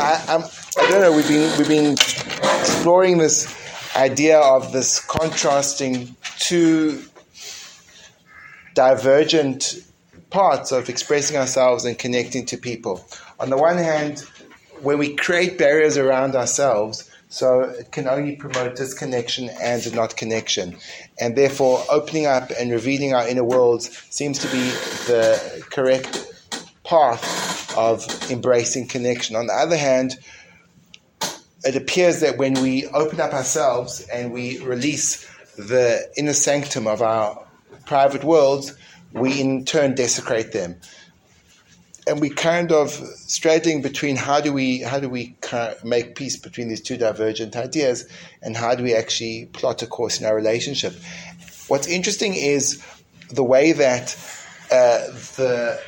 I, I'm, I don't know. We've been we've been exploring this idea of this contrasting two divergent parts of expressing ourselves and connecting to people. On the one hand, when we create barriers around ourselves, so it can only promote disconnection and not connection. And therefore, opening up and revealing our inner worlds seems to be the correct path of embracing connection. On the other hand, it appears that when we open up ourselves and we release the inner sanctum of our private worlds, we in turn desecrate them. And we kind of straddling between how do we how do we make peace between these two divergent ideas, and how do we actually plot a course in our relationship. What's interesting is the way that uh, the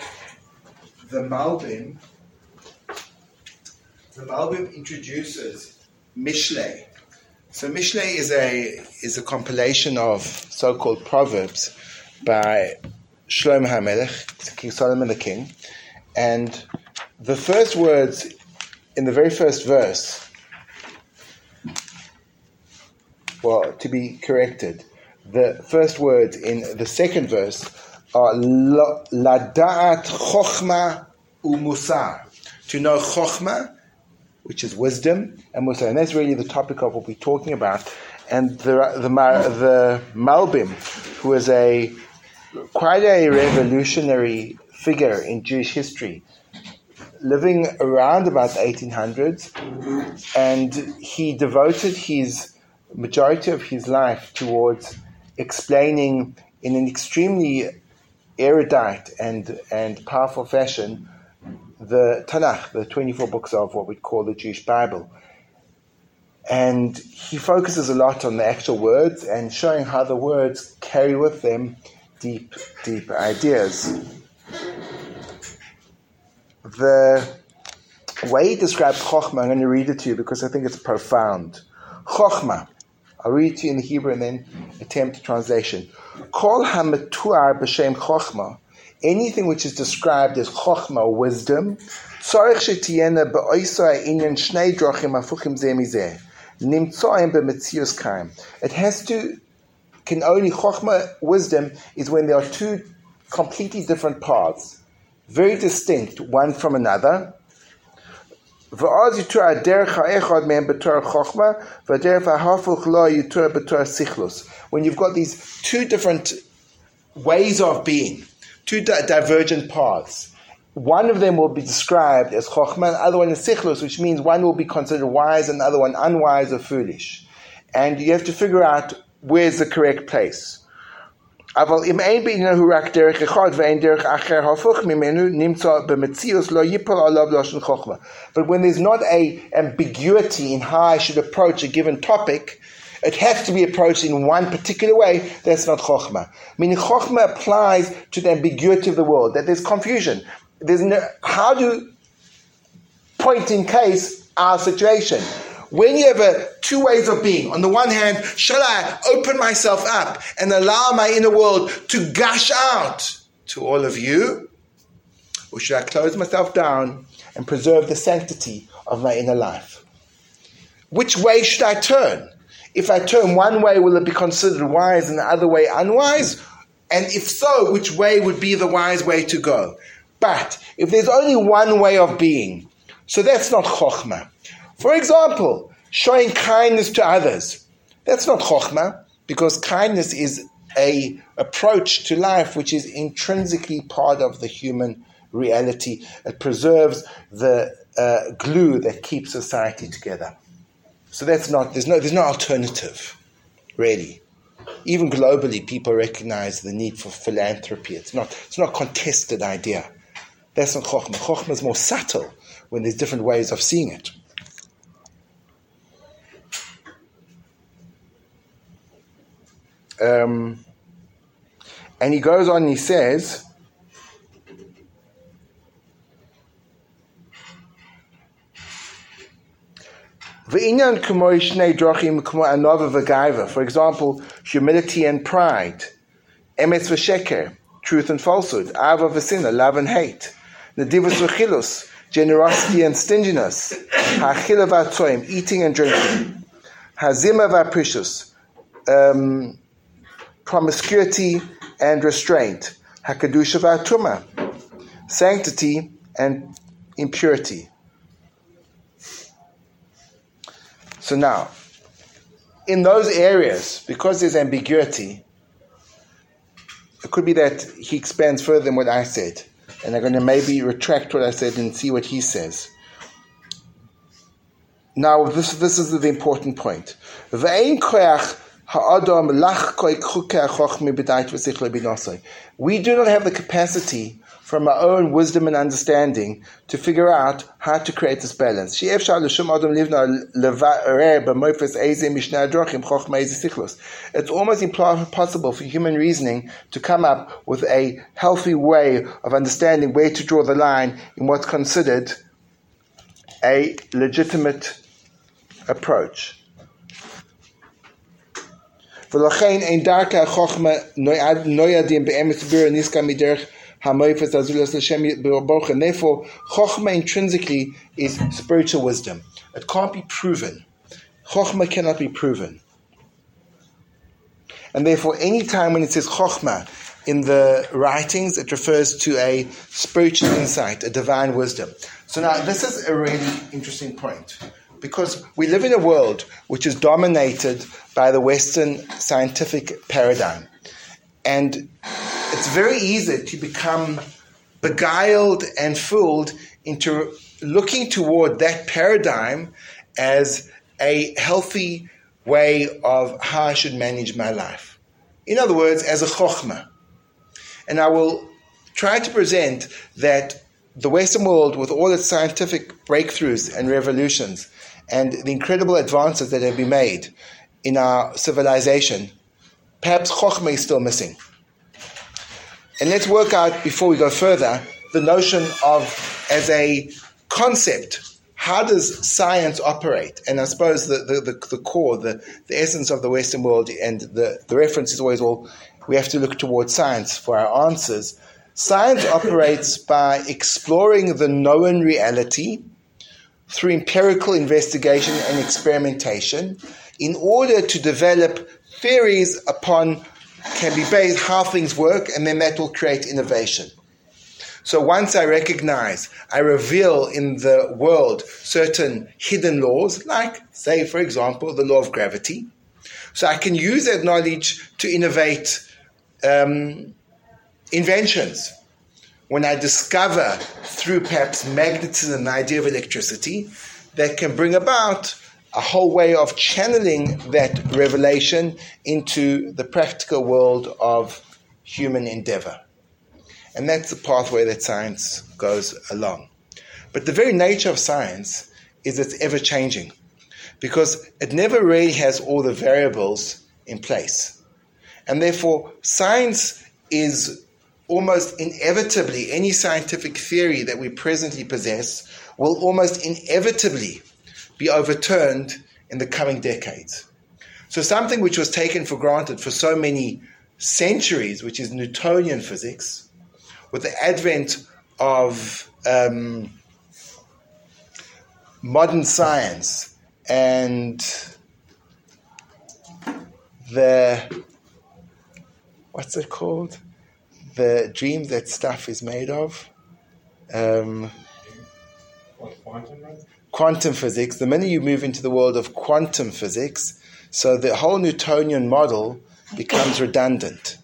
the Malbim the Malbim introduces Mishle. So Mishle is a is a compilation of so-called proverbs by Shlomo HaMelech, King Solomon the king, and the first words in the very first verse, well, to be corrected, the first words in the second verse Uh, lada'at Chochma Umusar, to know Chochma which is wisdom and Musar. And that's really the topic of what we're talking about. And the, the, the Malbim, who is a quite a revolutionary figure in Jewish history, living around about the 1800s, and he devoted his majority of his life towards explaining in an extremely erudite and, and powerful fashion the Tanakh, the 24 books of what we call the Jewish Bible. And he focuses a lot on the actual words and showing how the words carry with them deep, deep ideas. The way he describes Chokhmah, I'm going to read it to you because I think it's profound. Chokhmah. I'll read to you in the Hebrew and then attempt translation. Kol ha-metuar b'shem Chokhmah anything which is described as chokhmah, wisdom, it has to, can only, chokhmah, wisdom, is when there are two completely different paths, very distinct, one from another. When you've got these two different ways of being, two divergent paths. One of them will be described as chokhmah, the other one is sichlus, which means one will be considered wise and the other one unwise or foolish. And you have to figure out where's the correct place. But when there's not a ambiguity in how I should approach a given topic, it has to be approached in one particular way, that's not chokhmah. Meaning chokhmah applies to the ambiguity of the world, that there's confusion. There's no, how to point in case our situation. When you have a, two ways of being, on the one hand, shall I open myself up and allow my inner world to gush out to all of you? Or should I close myself down and preserve the sanctity of my inner life? Which way should I turn? If I turn one way, will it be considered wise and the other way unwise? And if so, which way would be the wise way to go? But if there's only one way of being, so that's not chokhmah. For example, showing kindness to others. That's not chokhmah, because kindness is a approach to life which is intrinsically part of the human reality. It preserves the uh, glue that keeps society together. So that's not there's no there's no alternative, really. Even globally, people recognize the need for philanthropy. It's not it's not a contested idea. That's not chokhmah. Chokhmah is more subtle when there's different ways of seeing it. Um, and he goes on and he says, For example, humility and pride. Emes v'sheker, truth and falsehood. Ava v'sina, love and hate. Nedivus v'chilus, generosity and stinginess, ha'achila v'atoim, eating and drinking, hazima v'aprishus, um, promiscuity and restraint, hakadusha v'atuma, sanctity and impurity. So now, in those areas, because there's ambiguity, it could be that he expands further than what I said. And I'm going to maybe retract what I said and see what he says. Now, this, this is the important point. We do not have the capacity from our own wisdom and understanding to figure out how to create this balance. It's almost impossible for human reasoning to come up with a healthy way of understanding where to draw the line in what's considered a legitimate approach. ולכן אין דרכי החוכמה נוידים באמת בירה ניסקה מדרך Hamoifas Azulas Hashem Baruch and therefore Chokhmah intrinsically is spiritual wisdom. It can't be proven. Chokhmah cannot be proven. And therefore, any time when it says Chokhmah in the writings, it refers to a spiritual insight, a divine wisdom. So now, this is a really interesting point because we live in a world which is dominated by the Western scientific paradigm. And it's very easy to become beguiled and fooled into looking toward that paradigm as a healthy way of how I should manage my life. In other words, as a chokhmah. And I will try to present that the Western world, with all its scientific breakthroughs and revolutions, and the incredible advances that have been made in our civilization, perhaps chokhmah is still missing. And let's work out, before we go further, the notion of, as a concept, how does science operate? And I suppose the, the, the, the, core, the, the essence of the Western world, and the, the reference is always, well, we have to look towards science for our answers. Science operates by exploring the known reality through empirical investigation and experimentation in order to develop theories upon can be based how things work, and then that will create innovation. So once I recognize, I reveal in the world certain hidden laws, like, say, for example, the law of gravity. So I can use that knowledge to innovate um, inventions. When I discover through perhaps magnetism the idea of electricity, that can bring about a whole way of channeling that revelation into the practical world of human endeavor. And that's the pathway that science goes along. But the very nature of science is it's ever changing because it never really has all the variables in place. And therefore, science is almost inevitably, any scientific theory that we presently possess will almost inevitably be overturned in the coming decades. So, something which was taken for granted for so many centuries, which is Newtonian physics, with the advent of um, modern science and the what's it called? The dream that stuff is made of. Um, quantum, physics, the minute you move into the world of quantum physics, so the whole Newtonian model becomes redundant,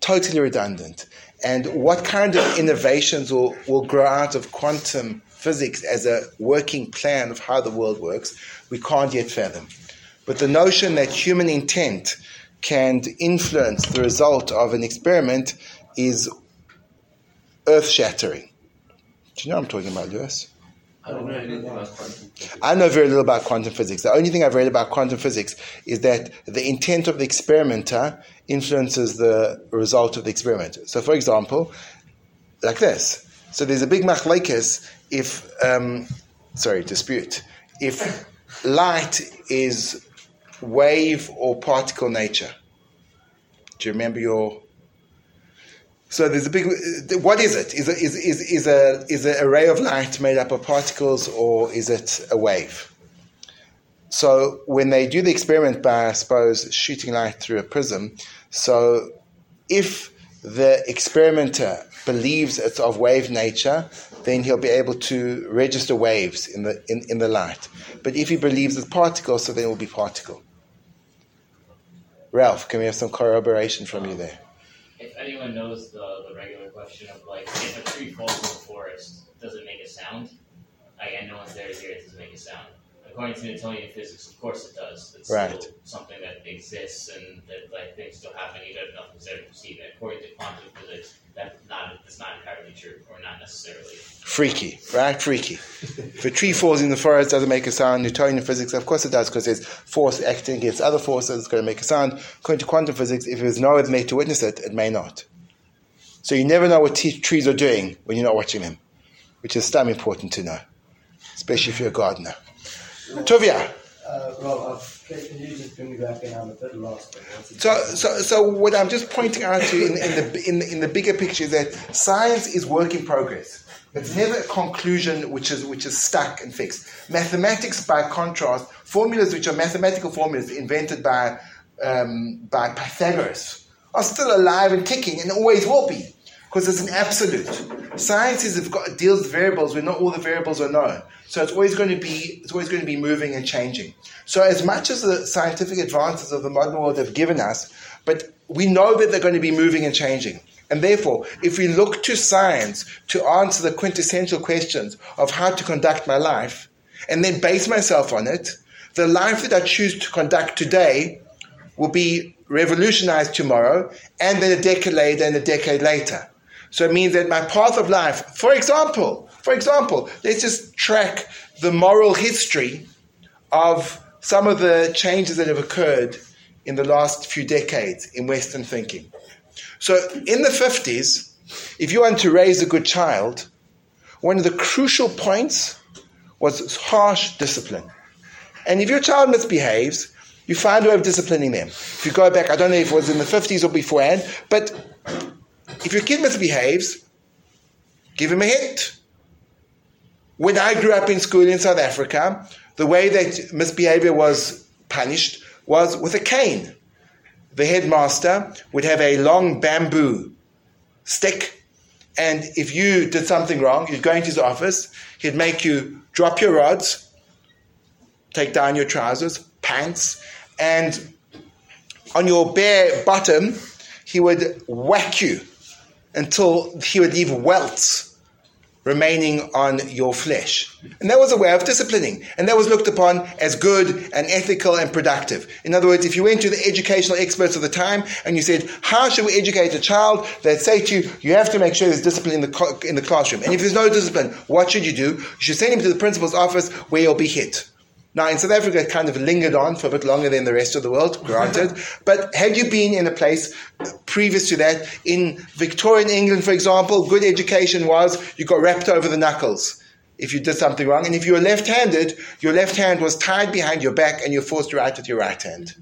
totally redundant. And what kind of innovations will, will grow out of quantum physics as a working plan of how the world works, we can't yet fathom. But the notion that human intent can influence the result of an experiment is earth shattering. Do you know what I'm talking about, Lewis? I don't know anything about quantum. I know very little about quantum physics. The only thing I've read about quantum physics is that the intent of the experimenter influences the result of the experiment. So, for example, like this. So there's a big machlekes if, um, sorry, dispute. If light is wave or particle nature. Do you remember your So there's a big. What is it? Is it is is is a is an array of light made up of particles, or is it a wave? So when they do the experiment by, I suppose, shooting light through a prism, so if the experimenter believes it's of wave nature, then he'll be able to register waves in the in, in the light. But if he believes it's particle, so then it will be particle. Ralph, can we have some corroboration from you there? If anyone knows the, the regular question of like, if a tree falls in the forest, does it make a sound? Again, no one's there to hear it. Does it make a sound? According to Newtonian physics, of course it does. It's Right. still something that exists and that like things still happen even if nothing's perceive it. According to quantum physics, that's not it's not entirely true, or not necessarily. Freaky, right? Freaky. if a tree falls in the forest, doesn't make a sound. Newtonian physics, of course it does, because there's force acting against other forces, it's going to make a sound. According to quantum physics, if there's no one there to witness it, it may not. So you never know what t- trees are doing when you're not watching them, which is damn important to know, especially if you're a gardener. Tuvia. Uh, Rob, I've, can, can you just bring me back in on the third last? So, so, so what I'm just pointing out to you in, in, the, in, in the bigger picture is that science is work in progress. It's never a conclusion which is, which is stuck and fixed. Mathematics, by contrast, formulas which are mathematical formulas invented by, um, by Pythagoras, are still alive and kicking and always will be because it's an absolute. Science is got, deals with variables where not all the variables are known. So it's always going to be it's always going to be moving and changing. So as much as the scientific advances of the modern world have given us, but we know that they're going to be moving and changing. And therefore, if we look to science to answer the quintessential questions of how to conduct my life, and then base myself on it, the life that I choose to conduct today will be revolutionized tomorrow, and then a decade later, and a decade later. So it means that my path of life, for example, for example, let's just track the moral history of some of the changes that have occurred in the last few decades in Western thinking. So in the 50s, if you want to raise a good child, one of the crucial points was harsh discipline. And if your child misbehaves, you find a way of disciplining them. If you go back, I don't know if it was in the 50s or beforehand, but if your kid misbehaves, give him a hit. When I grew up in school in South Africa, the way that misbehavior was punished was with a cane. The headmaster would have a long bamboo stick, and if you did something wrong, you'd go into his office, he'd make you drop your rods, take down your trousers, pants, and on your bare bottom, he would whack you until he would leave welts remaining on your flesh. And that was a way of disciplining. And that was looked upon as good and ethical and productive. In other words, if you went to the educational experts of the time and you said, how should we educate a child? They'd say to you, you have to make sure there's discipline in the, co- in the classroom. And if there's no discipline, what should you do? You should send him to the principal's office where he'll be hit. Now, in South Africa, it kind of lingered on for a bit longer than the rest of the world, granted. but had you been in a place previous to that, in Victorian England, for example, good education was you got rapped over the knuckles if you did something wrong. And if you were left handed, your left hand was tied behind your back and you're forced to write with your right hand.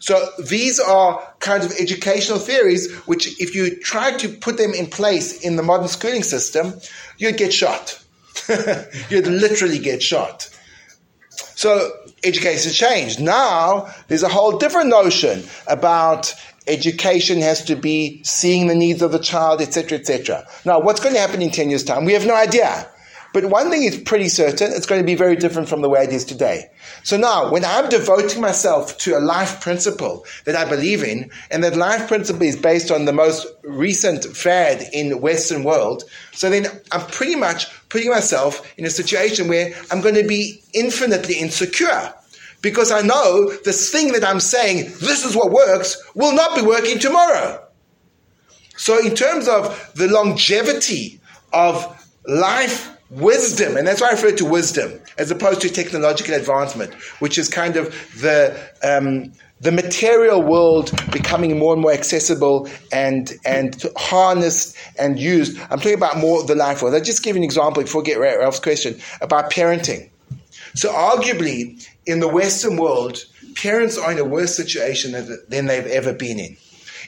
So these are kind of educational theories which, if you try to put them in place in the modern schooling system, you'd get shot. you'd literally get shot. So education changed. Now there's a whole different notion about education has to be seeing the needs of the child, etc., etc. Now, what's going to happen in 10 years' time? We have no idea. But one thing is pretty certain, it's going to be very different from the way it is today. So now, when I'm devoting myself to a life principle that I believe in, and that life principle is based on the most recent fad in Western world, so then I'm pretty much putting myself in a situation where I'm going to be infinitely insecure. Because I know this thing that I'm saying, this is what works, will not be working tomorrow. So, in terms of the longevity of life wisdom, and that's why I refer to wisdom as opposed to technological advancement, which is kind of the um, the material world becoming more and more accessible and and harnessed and used. I'm talking about more the life world. I'll just give you an example before I get Ralph's question about parenting. So, arguably, in the Western world, parents are in a worse situation than, than they've ever been in.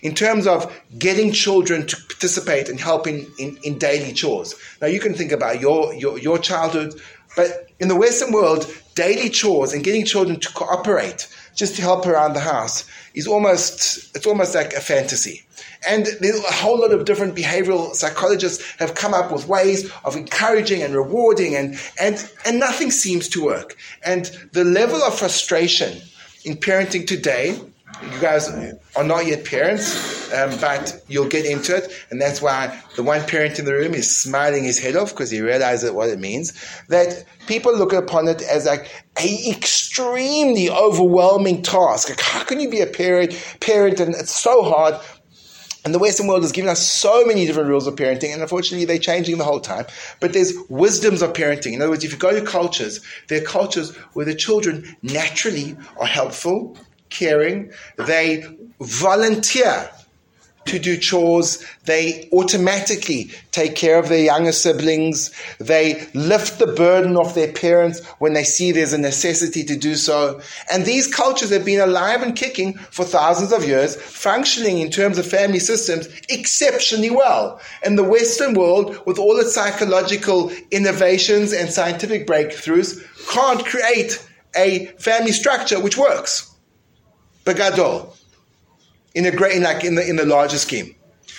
In terms of getting children to participate and helping in, in, daily chores. Now, you can think about your, your, your childhood, but in the Western world, daily chores and getting children to cooperate just to help around the house is almost, it's almost like a fantasy. And a whole lot of different behavioral psychologists have come up with ways of encouraging and rewarding, and, and, and nothing seems to work. And the level of frustration in parenting today you guys are not yet parents, um, but you'll get into it, and that's why the one parent in the room is smiling his head off because he realizes what it means. That people look upon it as like a extremely overwhelming task. Like, how can you be a parent? Parent, and it's so hard. And the Western world has given us so many different rules of parenting, and unfortunately, they're changing the whole time. But there's wisdoms of parenting. In other words, if you go to cultures, there are cultures where the children naturally are helpful, caring. They volunteer to do chores. They automatically take care of their younger siblings. They lift the burden off their parents when they see there's a necessity to do so. And these cultures have been alive and kicking for thousands of years, functioning in terms of family systems exceptionally well. And the Western world, with all its psychological innovations and scientific breakthroughs, can't create a family structure which works. Begadol. In a great, in like in the in the larger scheme.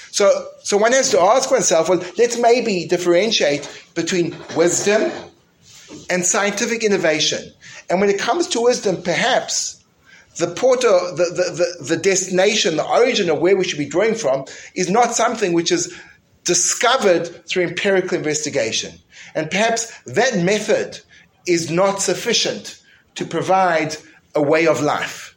So so one has to ask oneself, well, let's maybe differentiate between wisdom and scientific innovation. And when it comes to wisdom, perhaps the porter, the, the, the, the destination, the origin of where we should be drawing from is not something which is discovered through empirical investigation. And perhaps that method is not sufficient to provide a way of life.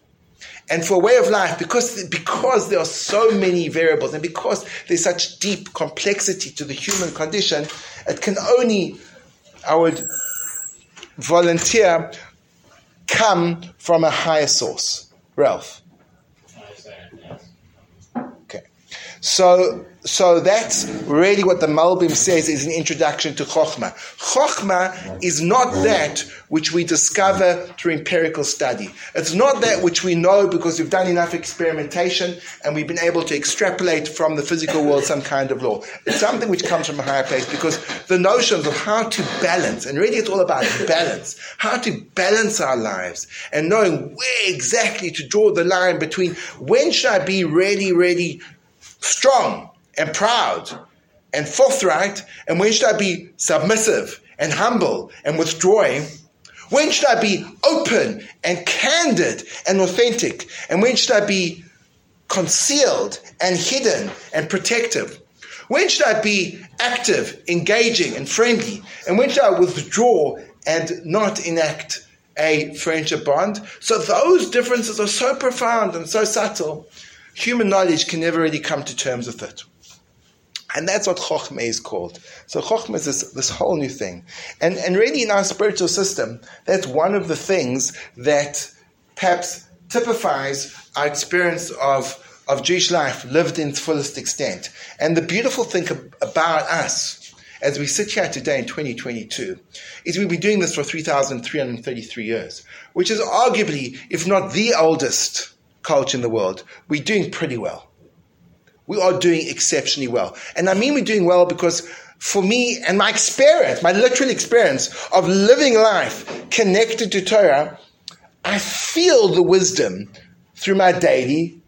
And for a way of life, because, because there are so many variables and because there's such deep complexity to the human condition, it can only, I would volunteer, come from a higher source. Ralph. Okay. So so that's really what the Malbim says is an introduction to Chokhmah. Chokhmah is not that which we discover through empirical study. It's not that which we know because we've done enough experimentation and we've been able to extrapolate from the physical world some kind of law. It's something which comes from a higher place because the notions of how to balance, and really it's all about balance, how to balance our lives and knowing where exactly to draw the line between when should I be really, really strong and proud and forthright? And when should I be submissive and humble and withdrawing? When should I be open and candid and authentic? And when should I be concealed and hidden and protective? When should I be active, engaging, and friendly? And when should I withdraw and not enact a friendship bond? So those differences are so profound and so subtle, human knowledge can never really come to terms with it. And that's what Chokhmah is called. So Chokhmah is this, this whole new thing. And, and really in our spiritual system, that's one of the things that perhaps typifies our experience of, of Jewish life lived in its fullest extent. And the beautiful thing about us, as we sit here today in 2022, is we've been doing this for 3,333 years, which is arguably, if not the oldest culture in the world. We're doing pretty well we are doing exceptionally well. And I mean we're doing well because for me and my experience, my literal experience of living life connected to Torah, I feel the wisdom through my daily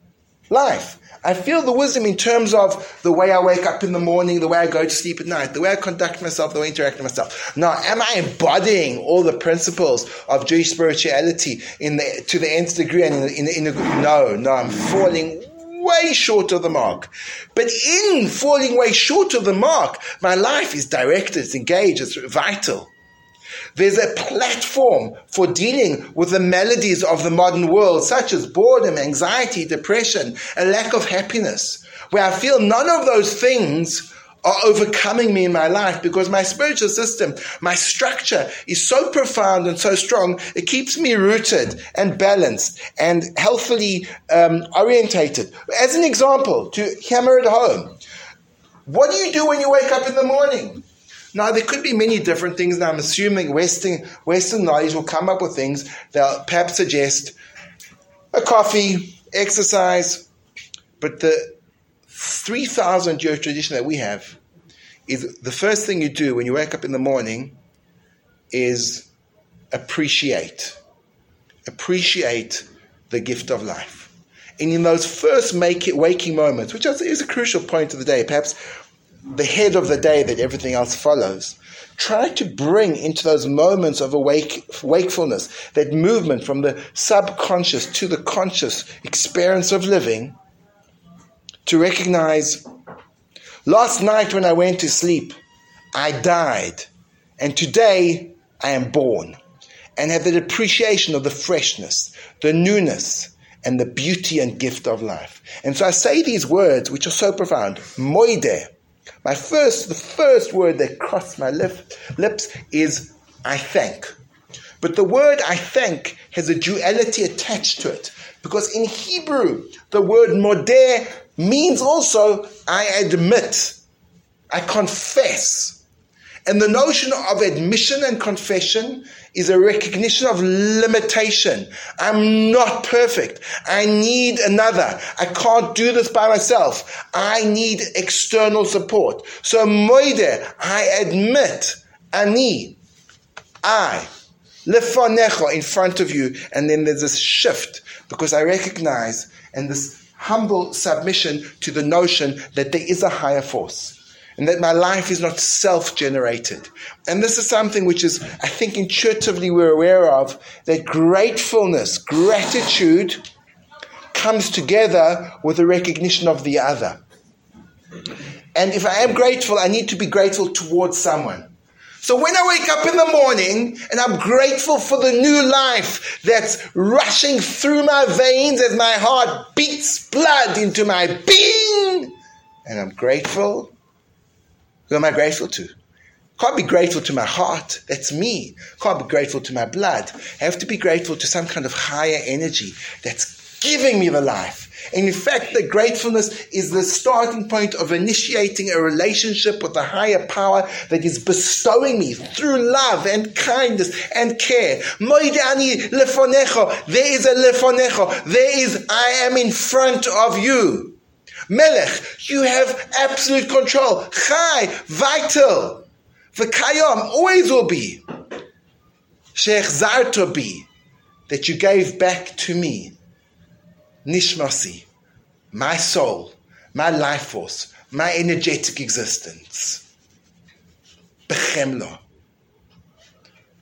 life. I feel the wisdom in terms of the way I wake up in the morning, the way I go to sleep at night, the way I conduct myself, the way I interact with myself. Now, am I embodying all the principles of Jewish spirituality in the, to the nth degree? And in, in, in, no, no, I'm falling way short of the mark. But in falling way short of the mark, my life is directed, it's engaged, it's vital. There's a platform for dealing with the maladies of the modern world, such as boredom, anxiety, depression, a lack of happiness, where I feel none of those things are overcoming me in my life because my spiritual system, my structure is so profound and so strong, it keeps me rooted and balanced and healthily um, orientated. As an example, to hammer it home, what do you do when you wake up in the morning? Now, there could be many different things, and I'm assuming Western, Western knowledge will come up with things that perhaps suggest a coffee, exercise, But the 3,000 year tradition that we have is the first thing you do when you wake up in the morning is appreciate. Appreciate the gift of life. And in those first make it, waking moments, which is a crucial point of the day, perhaps the head of the day that everything else follows, try to bring into those moments of awake, wakefulness, that movement from the subconscious to the conscious experience of living, to recognize last night when I went to sleep, I died, and today I am born, and have that appreciation of the freshness, the newness, and the beauty and gift of life. And so I say these words, which are so profound, moide, my first, the first word that crossed my lip, lips is I thank. But the word I thank has a duality attached to it. Because in Hebrew, the word modeh means also I admit, I confess. And the notion of admission and confession is a recognition of limitation. I'm not perfect. I need another. I can't do this by myself. I need external support. So, moide, I admit, ani, I, lefanecha, in front of you, and then there's this shift because I recognize and this humble submission to the notion that there is a higher force and that my life is not self generated. And this is something which is, I think, intuitively we're aware of that gratefulness, gratitude comes together with the recognition of the other. And if I am grateful, I need to be grateful towards someone. So when I wake up in the morning and I'm grateful for the new life that's rushing through my veins as my heart beats blood into my being, and I'm grateful who am I grateful to? Can't be grateful to my heart. That's me. Can't be grateful to my blood. I have to be grateful to some kind of higher energy that's giving me the life. And in fact, the gratefulness is the starting point of initiating a relationship with a higher power that is bestowing me through love and kindness and care. Lefonecho. There is a lefonecho. There is, I am in front of you. Melech, you have absolute control. Chai, vital. The V'kayom, always will be. Sheikh Zarto be, that you gave back to me. Nishmasi, my soul, my life force, my energetic existence. Bechemlo,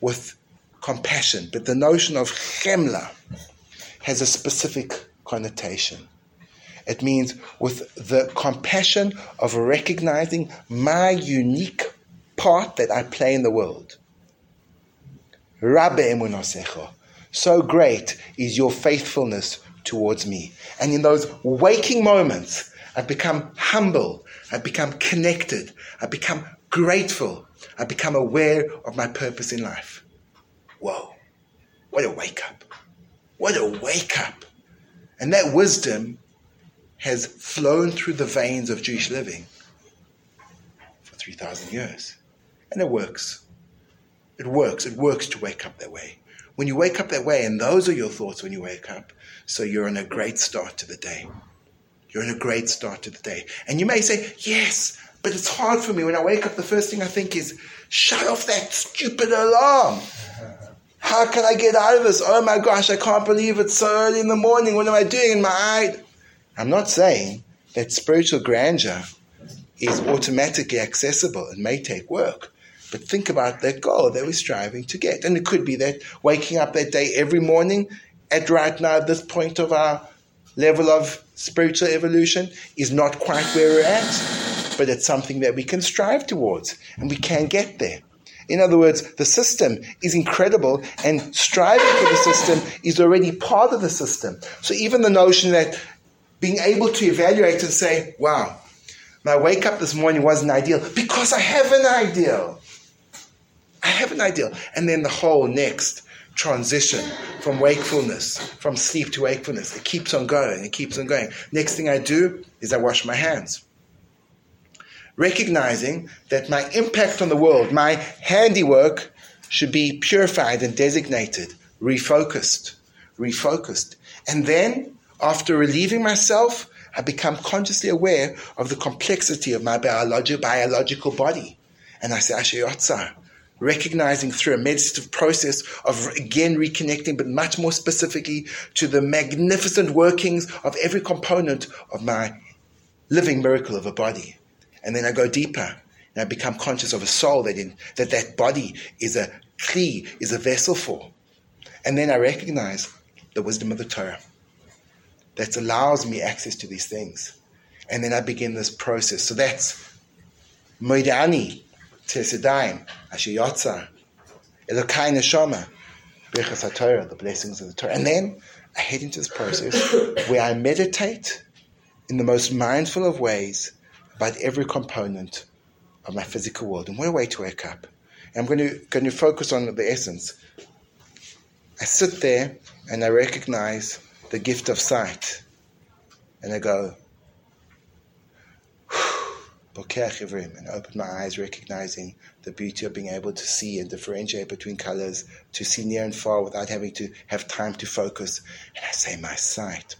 with compassion. But the notion of chemla has a specific connotation. It means with the compassion of recognizing my unique part that I play in the world. Rabbe emunosecho. So great is your faithfulness towards me. And in those waking moments, I've become humble. I've become connected. I've become grateful. I've become aware of my purpose in life. Whoa. What a wake up. What a wake up. And that wisdom has flown through the veins of Jewish living for 3,000 years. And it works. It works. It works to wake up that way. When you wake up that way, and those are your thoughts when you wake up, so you're on a great start to the day. You're in a great start to the day. And you may say, yes, but it's hard for me. When I wake up, the first thing I think is, shut off that stupid alarm. How can I get out of this? Oh my gosh, I can't believe it's so early in the morning. What am I doing in my eye? I'm not saying that spiritual grandeur is automatically accessible. It may take work. But think about that goal that we're striving to get. And it could be that waking up that day every morning at right now, at this point of our level of spiritual evolution, is not quite where we're at. But it's something that we can strive towards. And we can get there. In other words, the system is incredible, and striving for the system is already part of the system. So even the notion that being able to evaluate and say, wow, my wake up this morning wasn't ideal because I have an ideal. I have an ideal. And then the whole next transition from wakefulness, from sleep to wakefulness, it keeps on going, it keeps on going. Next thing I do is I wash my hands. Recognizing that my impact on the world, my handiwork, should be purified and designated, refocused, refocused. And then after relieving myself, I become consciously aware of the complexity of my biologi- biological body. And I say, Asher recognizing through a meditative process of again reconnecting, but much more specifically to the magnificent workings of every component of my living miracle of a body. And then I go deeper and I become conscious of a soul that in, that, that body is a kli, is a vessel for. And then I recognize the wisdom of the Torah that allows me access to these things. And then I begin this process. So that's Moidani, Tesedayim, Asher Yotzar, Elokai Neshama, Birchas HaTorah, the blessings of the Torah. And then I head into this process where I meditate in the most mindful of ways about every component of my physical world. And what a way to wake up. And I'm going to, going to focus on the essence. I sit there and I recognize the gift of sight. And I go, and open my eyes, recognizing the beauty of being able to see and differentiate between colors, to see near and far without having to have time to focus. And I say, my sight,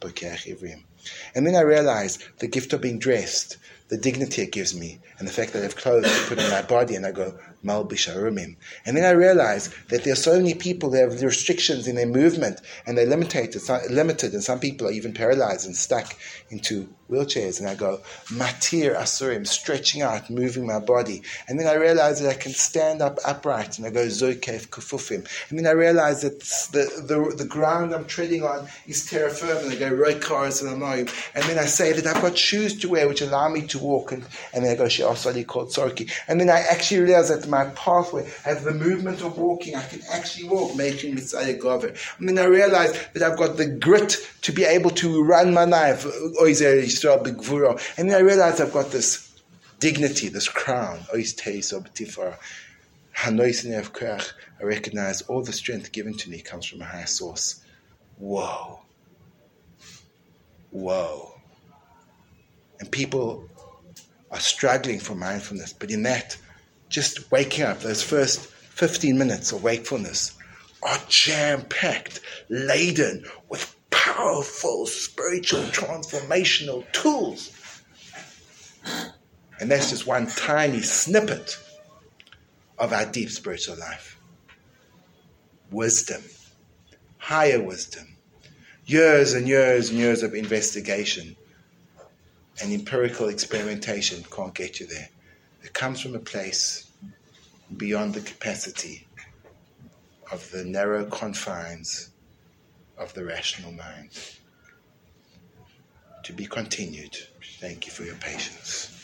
and then I realize the gift of being dressed, the dignity it gives me, and the fact that I have clothes to put on my body, and I go, And then I realize that there are so many people that have restrictions in their movement, and they're limited, limited, and some people are even paralyzed and stuck into wheelchairs. And I go, Matir Asurim, stretching out, moving my body. And then I realize that I can stand up upright, and I go, Zoikef Kufufim. And then I realize that the, the, the ground I'm treading on is terra firma, and I go, Roikaras and Amoim. And then I say that I've got shoes to wear which allow me to walk, and, and then I go, She'asali called Sorki. And then I actually realize that my pathway has the movement of walking. I can actually walk, making Messiah Gover. And then I realize that I've got the grit to be able to run my knife, and then I realize I've got this dignity, this crown. I recognize all the strength given to me comes from a higher source. Whoa. Whoa. And people are struggling for mindfulness, but in that, just waking up, those first 15 minutes of wakefulness are jam packed, laden with powerful spiritual transformational tools. And that's just one tiny snippet of our deep spiritual life. Wisdom, higher wisdom, years and years and years of investigation and empirical experimentation can't get you there. It comes from a place beyond the capacity of the narrow confines of the rational mind. To be continued. Thank you for your patience.